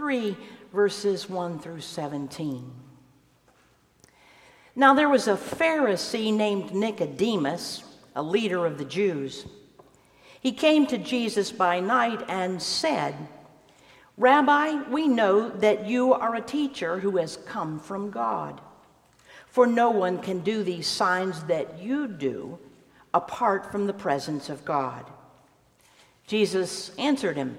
3, verses 1 through 17. Now there was a Pharisee named Nicodemus, a leader of the Jews. He came to Jesus by night and said, Rabbi, we know that you are a teacher who has come from God. For no one can do these signs that you do apart from the presence of God. Jesus answered him,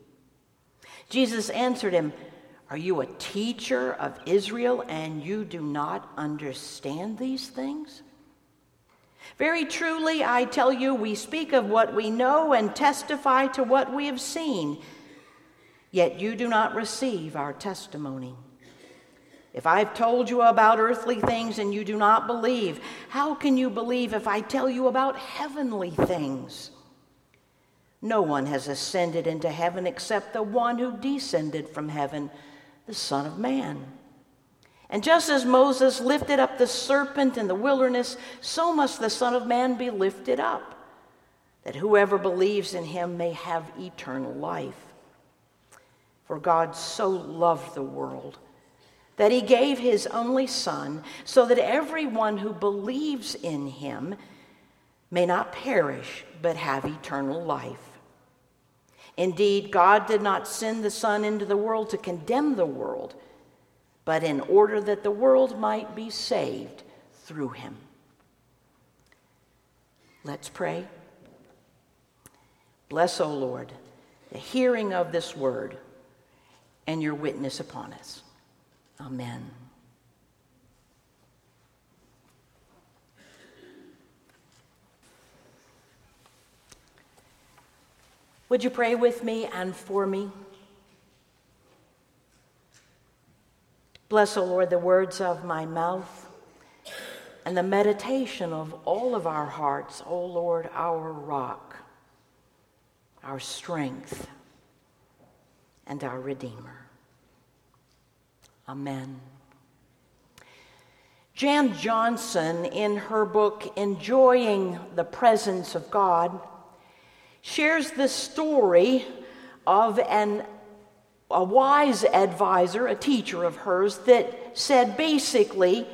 Jesus answered him, Are you a teacher of Israel and you do not understand these things? Very truly, I tell you, we speak of what we know and testify to what we have seen, yet you do not receive our testimony. If I've told you about earthly things and you do not believe, how can you believe if I tell you about heavenly things? No one has ascended into heaven except the one who descended from heaven, the Son of Man. And just as Moses lifted up the serpent in the wilderness, so must the Son of Man be lifted up, that whoever believes in him may have eternal life. For God so loved the world that he gave his only Son, so that everyone who believes in him may not perish, but have eternal life. Indeed, God did not send the Son into the world to condemn the world, but in order that the world might be saved through him. Let's pray. Bless, O Lord, the hearing of this word and your witness upon us. Amen. Would you pray with me and for me? Bless, O Lord, the words of my mouth and the meditation of all of our hearts, O Lord, our rock, our strength, and our Redeemer. Amen. Jan Johnson, in her book Enjoying the Presence of God, shares the story of an, a wise advisor, a teacher of hers, that said basically,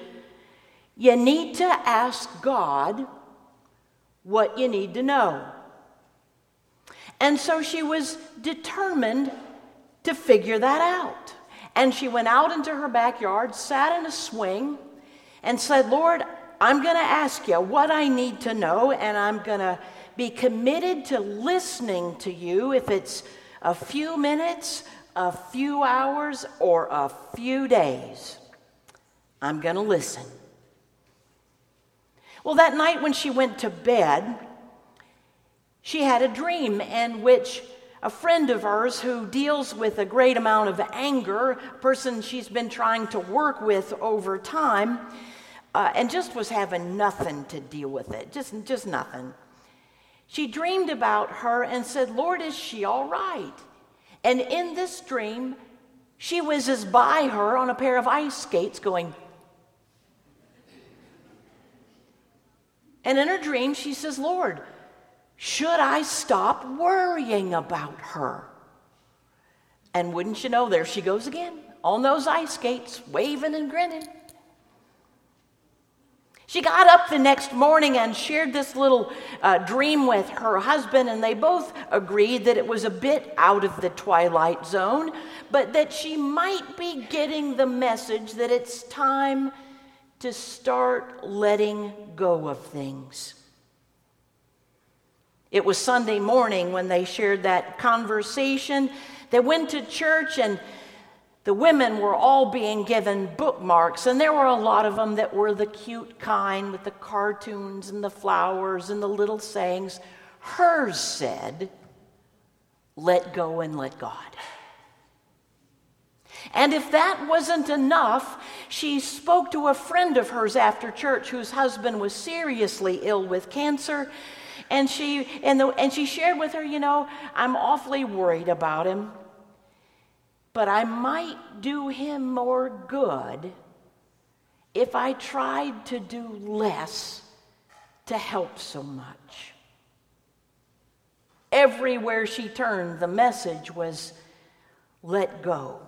you need to ask God what you need to know. And so she was determined to figure that out. And she went out into her backyard, sat in a swing, and said, Lord, I'm going to ask you what I need to know, and I'm going to be committed to listening to you if it's a few minutes, a few hours, or a few days. I'm going to listen. Well, that night when she went to bed, she had a dream in which a friend of hers who deals with a great amount of anger, a person she's been trying to work with over time, uh, and just was having nothing to deal with it, just, just nothing. She dreamed about her and said, Lord, is she all right? And in this dream, she whizzes by her on a pair of ice skates going, and in her dream, she says, Lord, should I stop worrying about her? And wouldn't you know, there she goes again on those ice skates, waving and grinning. She got up the next morning and shared this little uh, dream with her husband, and they both agreed that it was a bit out of the twilight zone, but that she might be getting the message that it's time to start letting go of things. It was Sunday morning when they shared that conversation. They went to church and the women were all being given bookmarks, and there were a lot of them that were the cute kind with the cartoons and the flowers and the little sayings. Hers said, Let go and let God. And if that wasn't enough, she spoke to a friend of hers after church whose husband was seriously ill with cancer. And she, and, the, and she shared with her, you know, I'm awfully worried about him but I might do him more good if I tried to do less to help so much. Everywhere she turned, the message was let go.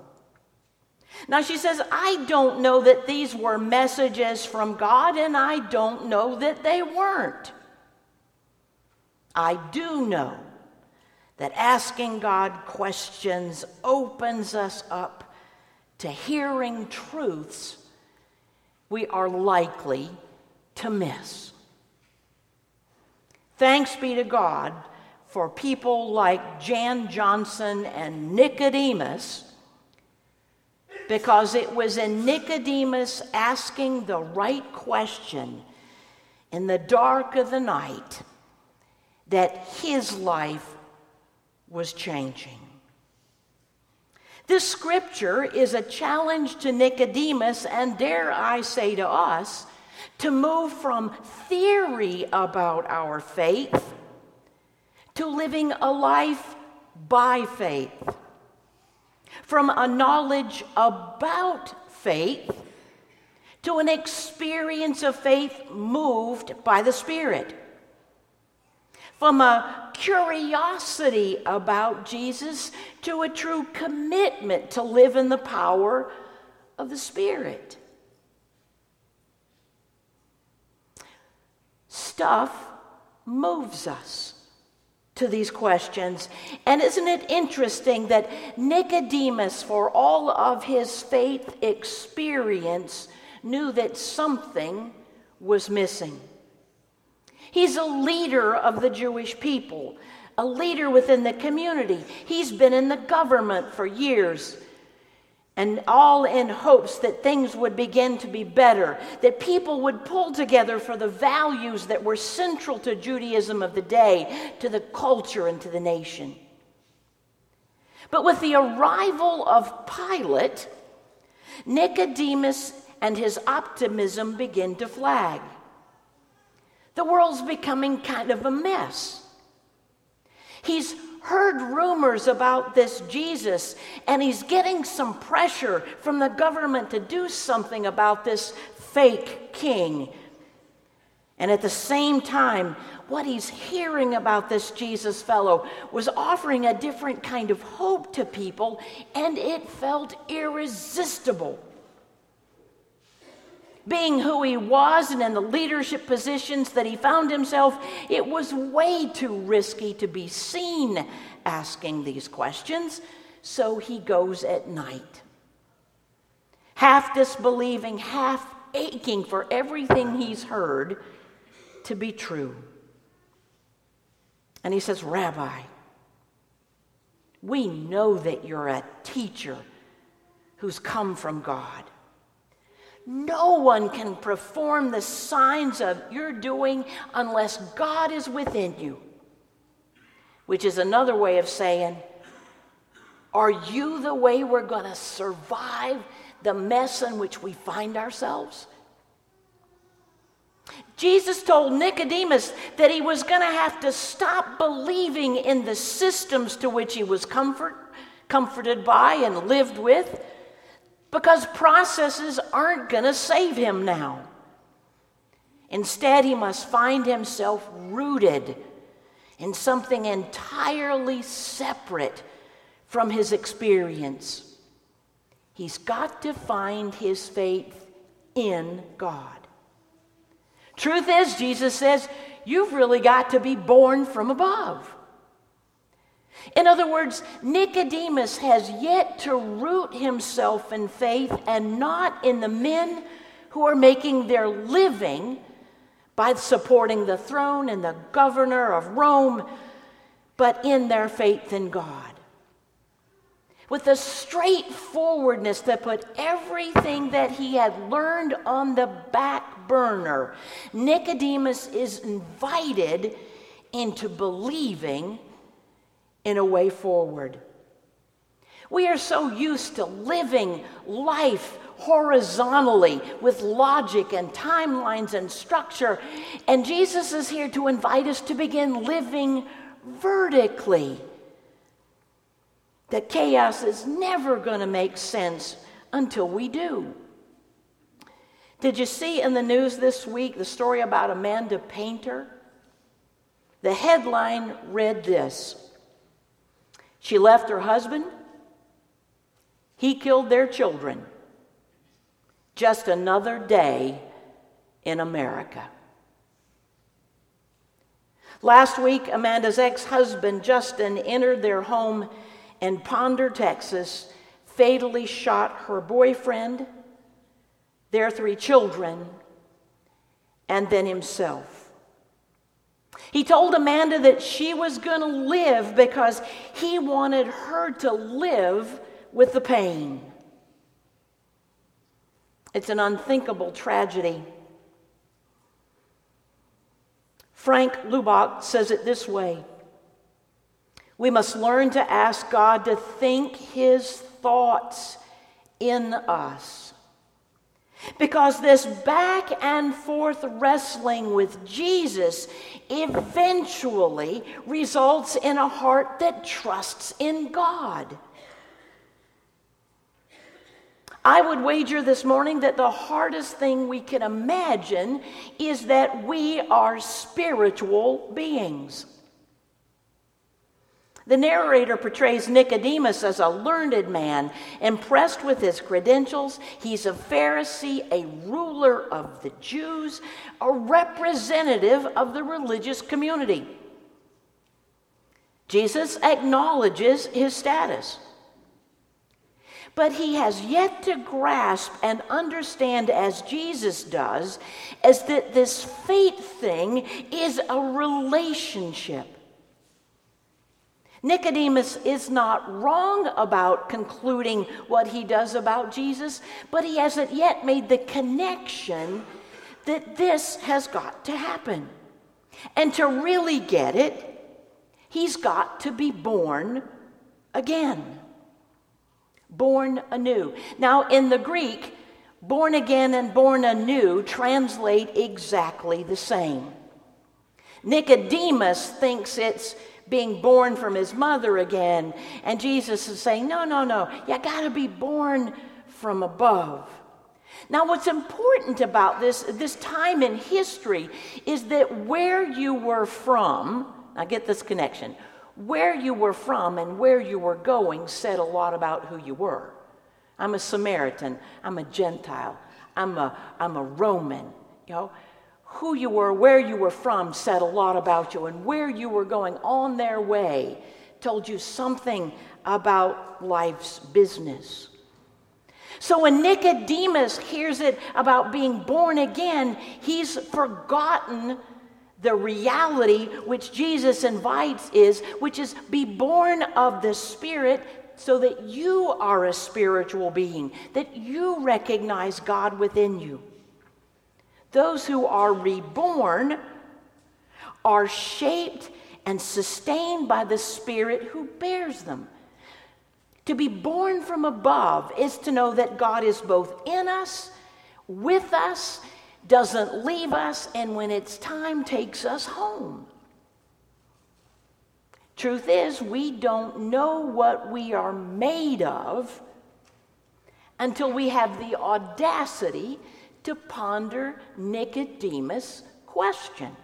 Now she says, I don't know that these were messages from God, and I don't know that they weren't. I do know that asking God questions opens us up to hearing truths we are likely to miss. Thanks be to God for people like Jan Johnson and Nicodemus, because it was in Nicodemus asking the right question in the dark of the night that his life was changing. This scripture is a challenge to Nicodemus, and dare I say to us, to move from theory about our faith to living a life by faith, from a knowledge about faith to an experience of faith moved by the Spirit from a curiosity about Jesus to a true commitment to live in the power of the Spirit. Stuff moves us to these questions. And isn't it interesting that Nicodemus, for all of his faith experience, knew that something was missing? He's a leader of the Jewish people, a leader within the community. He's been in the government for years, and all in hopes that things would begin to be better, that people would pull together for the values that were central to Judaism of the day, to the culture, and to the nation. But with the arrival of Pilate, Nicodemus and his optimism begin to flag. The world's becoming kind of a mess. He's heard rumors about this Jesus, and he's getting some pressure from the government to do something about this fake king. And at the same time, what he's hearing about this Jesus fellow was offering a different kind of hope to people, and it felt irresistible being who he was and in the leadership positions that he found himself, it was way too risky to be seen asking these questions. So he goes at night, half disbelieving, half aching for everything he's heard to be true. And he says, Rabbi, we know that you're a teacher who's come from God. No one can perform the signs of you're doing unless God is within you. Which is another way of saying, Are you the way we're going to survive the mess in which we find ourselves? Jesus told Nicodemus that he was going to have to stop believing in the systems to which he was comfort, comforted by and lived with because processes aren't going to save him now. Instead, he must find himself rooted in something entirely separate from his experience. He's got to find his faith in God. Truth is, Jesus says, you've really got to be born from above. In other words, Nicodemus has yet to root himself in faith and not in the men who are making their living by supporting the throne and the governor of Rome, but in their faith in God. With a straightforwardness that put everything that he had learned on the back burner, Nicodemus is invited into believing in a way forward. We are so used to living life horizontally with logic and timelines and structure. And Jesus is here to invite us to begin living vertically. That chaos is never going to make sense until we do. Did you see in the news this week the story about Amanda Painter? The headline read this she left her husband. He killed their children. Just another day in America. Last week, Amanda's ex husband, Justin, entered their home in Ponder, Texas, fatally shot her boyfriend, their three children, and then himself. He told Amanda that she was going to live because he wanted her to live with the pain. It's an unthinkable tragedy. Frank Laubach says it this way We must learn to ask God to think his thoughts in us. Because this back and forth wrestling with Jesus eventually results in a heart that trusts in God. I would wager this morning that the hardest thing we can imagine is that we are spiritual beings. The narrator portrays Nicodemus as a learned man, impressed with his credentials. He's a Pharisee, a ruler of the Jews, a representative of the religious community. Jesus acknowledges his status. But he has yet to grasp and understand, as Jesus does, as that this faith thing is a relationship. Nicodemus is not wrong about concluding what he does about Jesus, but he hasn't yet made the connection that this has got to happen. And to really get it, he's got to be born again. Born anew. Now, in the Greek, born again and born anew translate exactly the same. Nicodemus thinks it's being born from his mother again. And Jesus is saying, No, no, no, you got to be born from above. Now, what's important about this, this time in history is that where you were from, I get this connection, where you were from and where you were going said a lot about who you were. I'm a Samaritan, I'm a Gentile, I'm a, I'm a Roman, you know who you were, where you were from, said a lot about you, and where you were going on their way told you something about life's business. So when Nicodemus hears it about being born again, he's forgotten the reality which Jesus invites is, which is be born of the Spirit so that you are a spiritual being, that you recognize God within you. Those who are reborn are shaped and sustained by the Spirit who bears them. To be born from above is to know that God is both in us, with us, doesn't leave us, and when it's time, takes us home. Truth is, we don't know what we are made of until we have the audacity to ponder Nicodemus' question.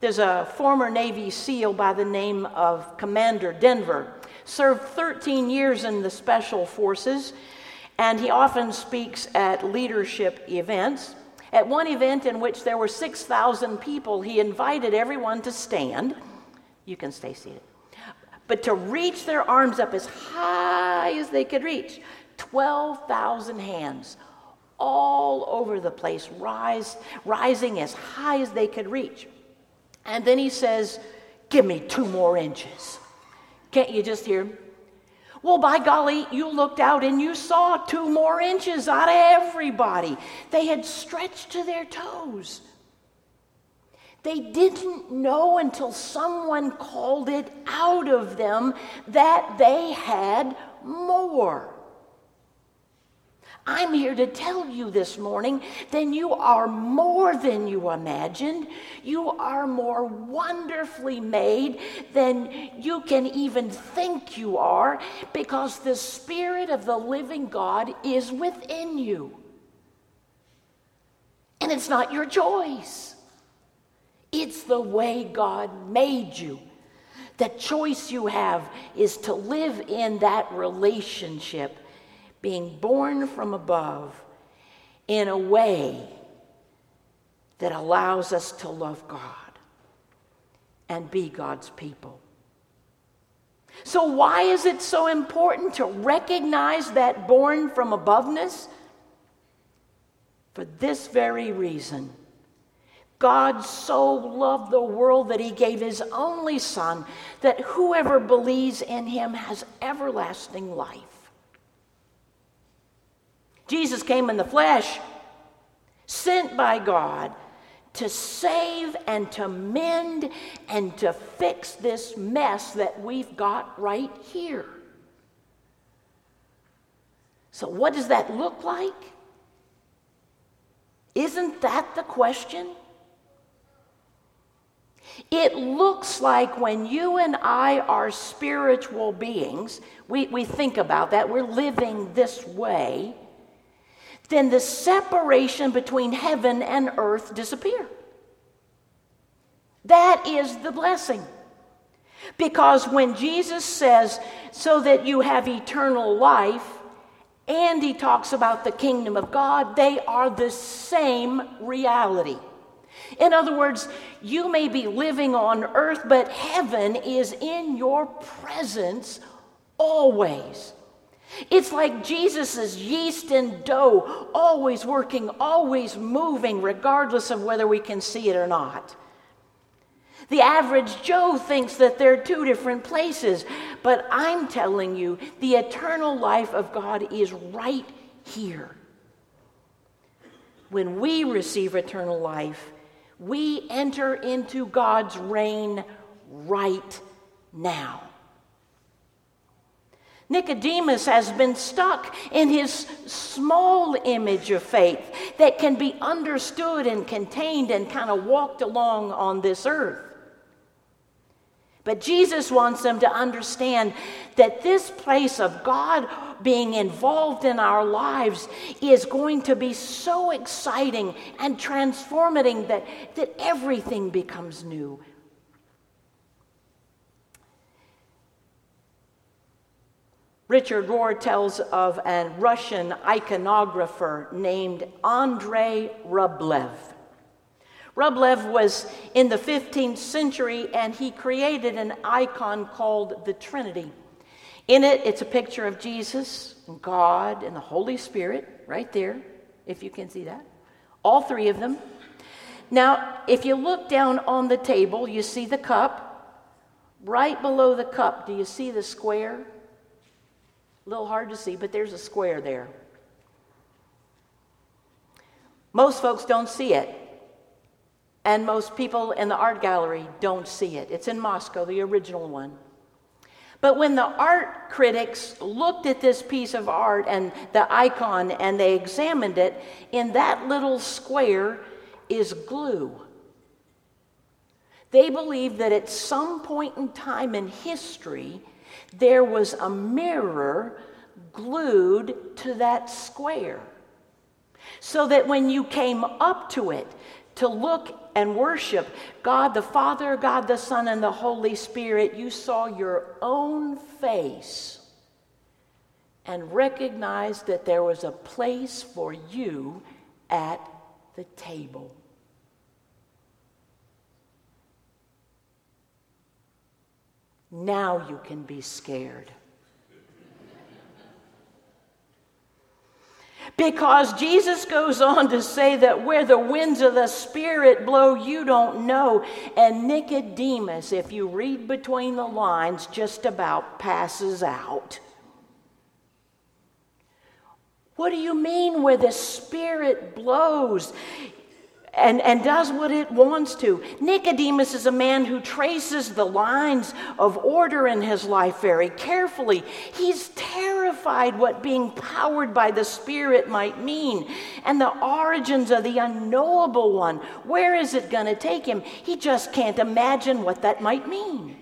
There's a former Navy SEAL by the name of Commander Denver, served 13 years in the Special Forces, and he often speaks at leadership events. At one event in which there were 6,000 people, he invited everyone to stand. You can stay seated. But to reach their arms up as high as they could reach. 12,000 hands all over the place, rise, rising as high as they could reach. And then he says, Give me two more inches. Can't you just hear? Well, by golly, you looked out and you saw two more inches out of everybody. They had stretched to their toes. They didn't know until someone called it out of them that they had more. I'm here to tell you this morning then you are more than you imagined. You are more wonderfully made than you can even think you are because the Spirit of the living God is within you. And it's not your choice, it's the way God made you. The choice you have is to live in that relationship being born from above in a way that allows us to love God and be God's people. So, why is it so important to recognize that born from aboveness? For this very reason. God so loved the world that he gave his only Son, that whoever believes in him has everlasting life. Jesus came in the flesh, sent by God to save and to mend and to fix this mess that we've got right here. So, what does that look like? Isn't that the question? It looks like when you and I are spiritual beings, we, we think about that, we're living this way then the separation between heaven and earth disappear. That is the blessing. Because when Jesus says, so that you have eternal life, and he talks about the kingdom of God, they are the same reality. In other words, you may be living on earth, but heaven is in your presence always. It's like Jesus' yeast and dough, always working, always moving, regardless of whether we can see it or not. The average Joe thinks that they're two different places, but I'm telling you, the eternal life of God is right here. When we receive eternal life, we enter into God's reign right now. Nicodemus has been stuck in his small image of faith that can be understood and contained and kind of walked along on this earth. But Jesus wants them to understand that this place of God being involved in our lives is going to be so exciting and transformating that, that everything becomes new. Richard Rohr tells of a Russian iconographer named Andrei Rublev. Rublev was in the 15th century and he created an icon called the Trinity. In it, it's a picture of Jesus, and God, and the Holy Spirit, right there, if you can see that. All three of them. Now, if you look down on the table, you see the cup. Right below the cup, do you see the square? A little hard to see, but there's a square there. Most folks don't see it. And most people in the art gallery don't see it. It's in Moscow, the original one. But when the art critics looked at this piece of art and the icon and they examined it, in that little square is glue. They believe that at some point in time in history, there was a mirror glued to that square. So that when you came up to it to look and worship God the Father, God the Son, and the Holy Spirit, you saw your own face and recognized that there was a place for you at the table. Now you can be scared. Because Jesus goes on to say that where the winds of the Spirit blow, you don't know. And Nicodemus, if you read between the lines, just about passes out. What do you mean where the Spirit blows? And, and does what it wants to. Nicodemus is a man who traces the lines of order in his life very carefully. He's terrified what being powered by the Spirit might mean and the origins of the unknowable one. Where is it going to take him? He just can't imagine what that might mean.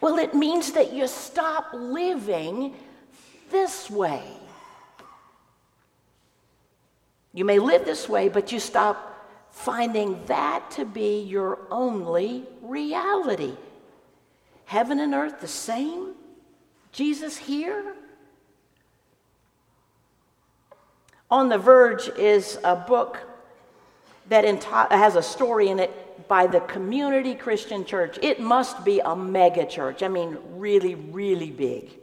Well, it means that you stop living this way. You may live this way, but you stop finding that to be your only reality. Heaven and earth the same? Jesus here? On the Verge is a book that has a story in it by the Community Christian Church. It must be a mega church. I mean, really, really big.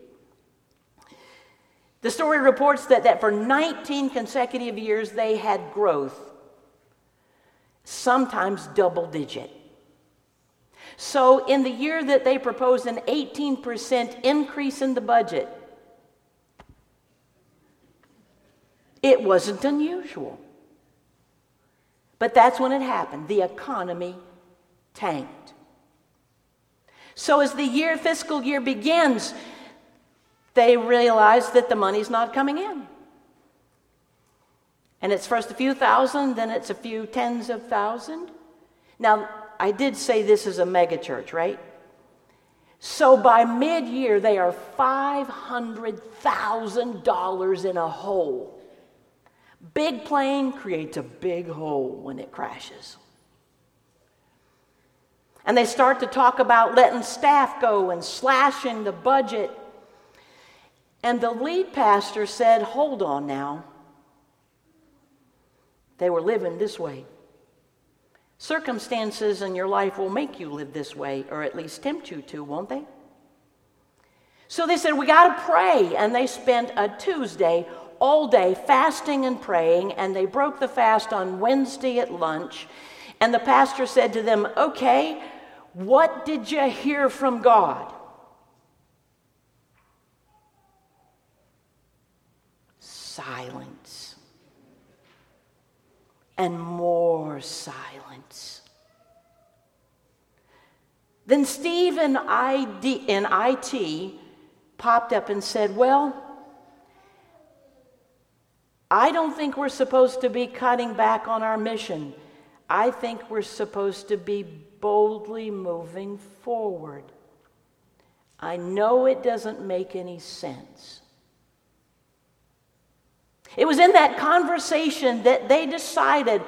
The story reports that, that for 19 consecutive years they had growth, sometimes double digit. So, in the year that they proposed an 18% increase in the budget, it wasn't unusual. But that's when it happened. The economy tanked. So, as the year, fiscal year begins, they realize that the money's not coming in. And it's first a few thousand, then it's a few tens of thousand. Now, I did say this is a megachurch, right? So by mid year, they are $500,000 in a hole. Big plane creates a big hole when it crashes. And they start to talk about letting staff go and slashing the budget. And the lead pastor said, Hold on now. They were living this way. Circumstances in your life will make you live this way, or at least tempt you to, won't they? So they said, We got to pray. And they spent a Tuesday all day fasting and praying, and they broke the fast on Wednesday at lunch. And the pastor said to them, Okay, what did you hear from God? Silence and more silence. Then Steve in, ID, IT popped up and said, Well, I don't think we're supposed to be cutting back on our mission. I think we're supposed to be boldly moving forward. I know it doesn't make any sense. It was in that conversation that they decided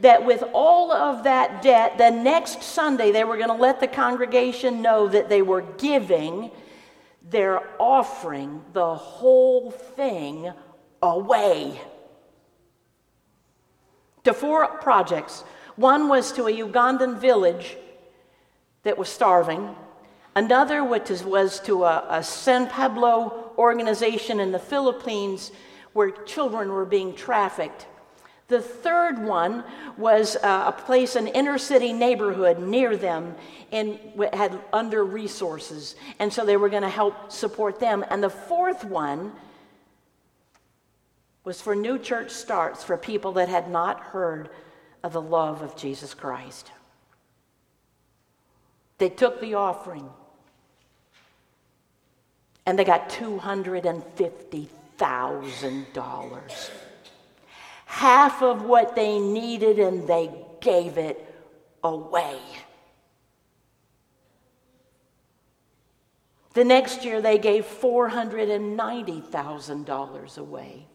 that with all of that debt, the next Sunday they were going to let the congregation know that they were giving their offering, the whole thing, away. To four projects. One was to a Ugandan village that was starving. Another was, was to a, a San Pablo organization in the Philippines where children were being trafficked. The third one was uh, a place, an inner city neighborhood near them, and had under resources. And so they were going to help support them. And the fourth one was for new church starts for people that had not heard of the love of Jesus Christ. They took the offering and they got 250 $1,000. Half of what they needed, and they gave it away. The next year, they gave $490,000 away.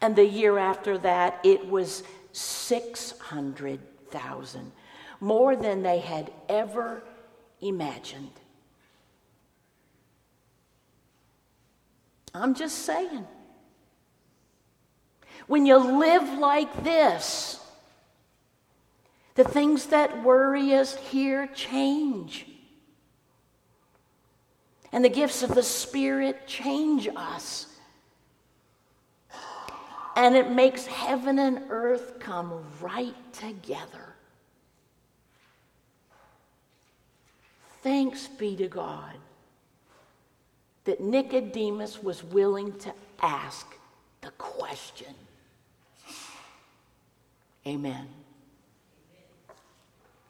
And the year after that, it was 600,000, more than they had ever imagined. I'm just saying. When you live like this, the things that worry us here change. And the gifts of the Spirit change us. And it makes heaven and earth come right together. Thanks be to God that Nicodemus was willing to ask the question. Amen.